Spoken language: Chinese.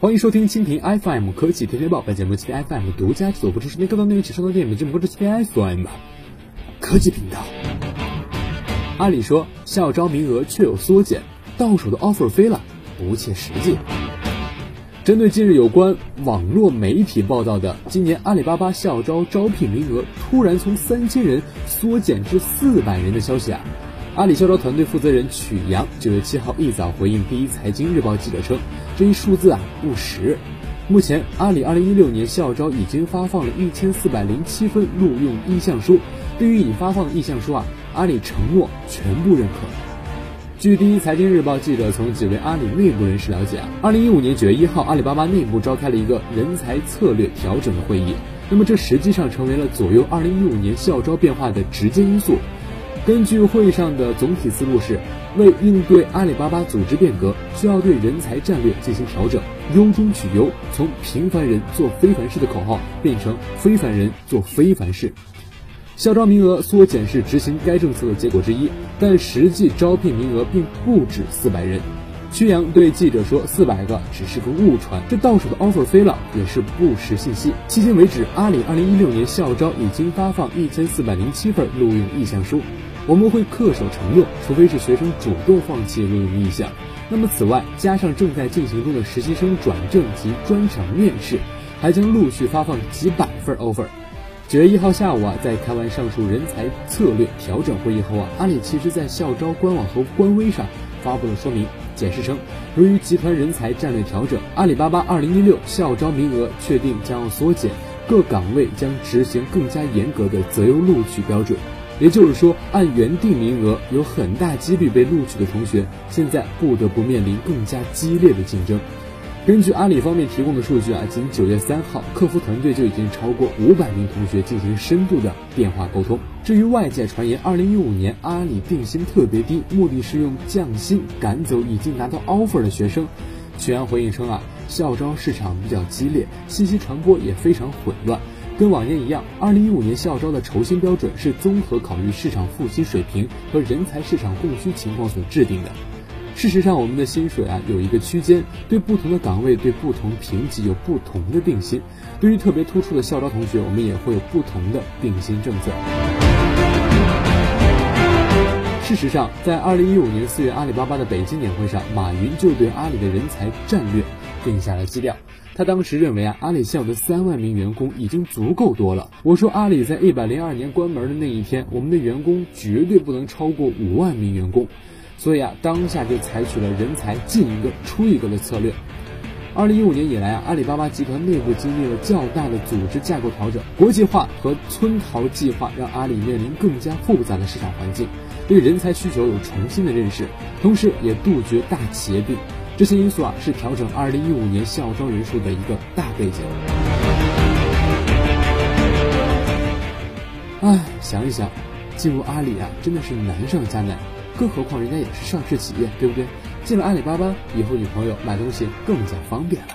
欢迎收听蜻蜓 FM 科技天天报，本节目蜻蜓 FM 独家制作播出，十年更多内容请收到电影节目播出蜻蜓 FM 科技频道。阿里说校招名额确有缩减，到手的 offer 飞了，不切实际。针对近日有关网络媒体报道的今年阿里巴巴校招招聘名额突然从三千人缩减至四百人的消息啊。阿里校招团队负责人曲阳九月七号一早回应第一财经日报记者称，这一数字啊不实。目前，阿里二零一六年校招已经发放了一千四百零七份录用意向书。对于已发放的意向书啊，阿里承诺全部认可。据第一财经日报记者从几位阿里内部人士了解啊，二零一五年九月一号，阿里巴巴内部召开了一个人才策略调整的会议。那么，这实际上成为了左右二零一五年校招变化的直接因素。根据会议上的总体思路是，为应对阿里巴巴组织变革，需要对人才战略进行调整，优中取优，从平凡人做非凡事的口号变成非凡人做非凡事。校招名额缩减是执行该政策的结果之一，但实际招聘名额并不止四百人。曲阳对记者说：“四百个只是个误传，这到手的 offer 飞了也是不实信息。迄今为止，阿里二零一六年校招已经发放一千四百零七份录用意向书。”我们会恪守承诺，除非是学生主动放弃录用意向。那么，此外加上正在进行中的实习生转正及专场面试，还将陆续发放几百份 offer。九月一号下午啊，在开完上述人才策略调整会议后啊，阿里其实在校招官网和官微上发布了说明，解释称，由于集团人才战略调整，阿里巴巴二零一六校招名额确定将要缩减，各岗位将执行更加严格的择优录取标准。也就是说，按原定名额有很大几率被录取的同学，现在不得不面临更加激烈的竞争。根据阿里方面提供的数据啊，仅九月三号，客服团队就已经超过五百名同学进行深度的电话沟通。至于外界传言，二零一五年阿里定薪特别低，目的是用降薪赶走已经拿到 offer 的学生，曲阳回应称啊，校招市场比较激烈，信息传播也非常混乱。跟往年一样，二零一五年校招的酬薪标准是综合考虑市场复习水平和人才市场供需情况所制定的。事实上，我们的薪水啊有一个区间，对不同的岗位、对不同评级有不同的定薪。对于特别突出的校招同学，我们也会有不同的定薪政策。事实上，在二零一五年四月阿里巴巴的北京年会上，马云就对阿里的人才战略定下了基调。他当时认为啊，阿里现有的三万名员工已经足够多了。我说，阿里在一百零二年关门的那一天，我们的员工绝对不能超过五万名员工。所以啊，当下就采取了人才进一个出一个的策略。二零一五年以来啊，阿里巴巴集团内部经历了较大的组织架构调整，国际化和村淘计划让阿里面临更加复杂的市场环境，对人才需求有重新的认识，同时也杜绝大企业病。这些因素啊，是调整二零一五年校招人数的一个大背景。唉，想一想，进入阿里啊，真的是难上加难，更何况人家也是上市企业，对不对？进了阿里巴巴以后，女朋友买东西更加方便了。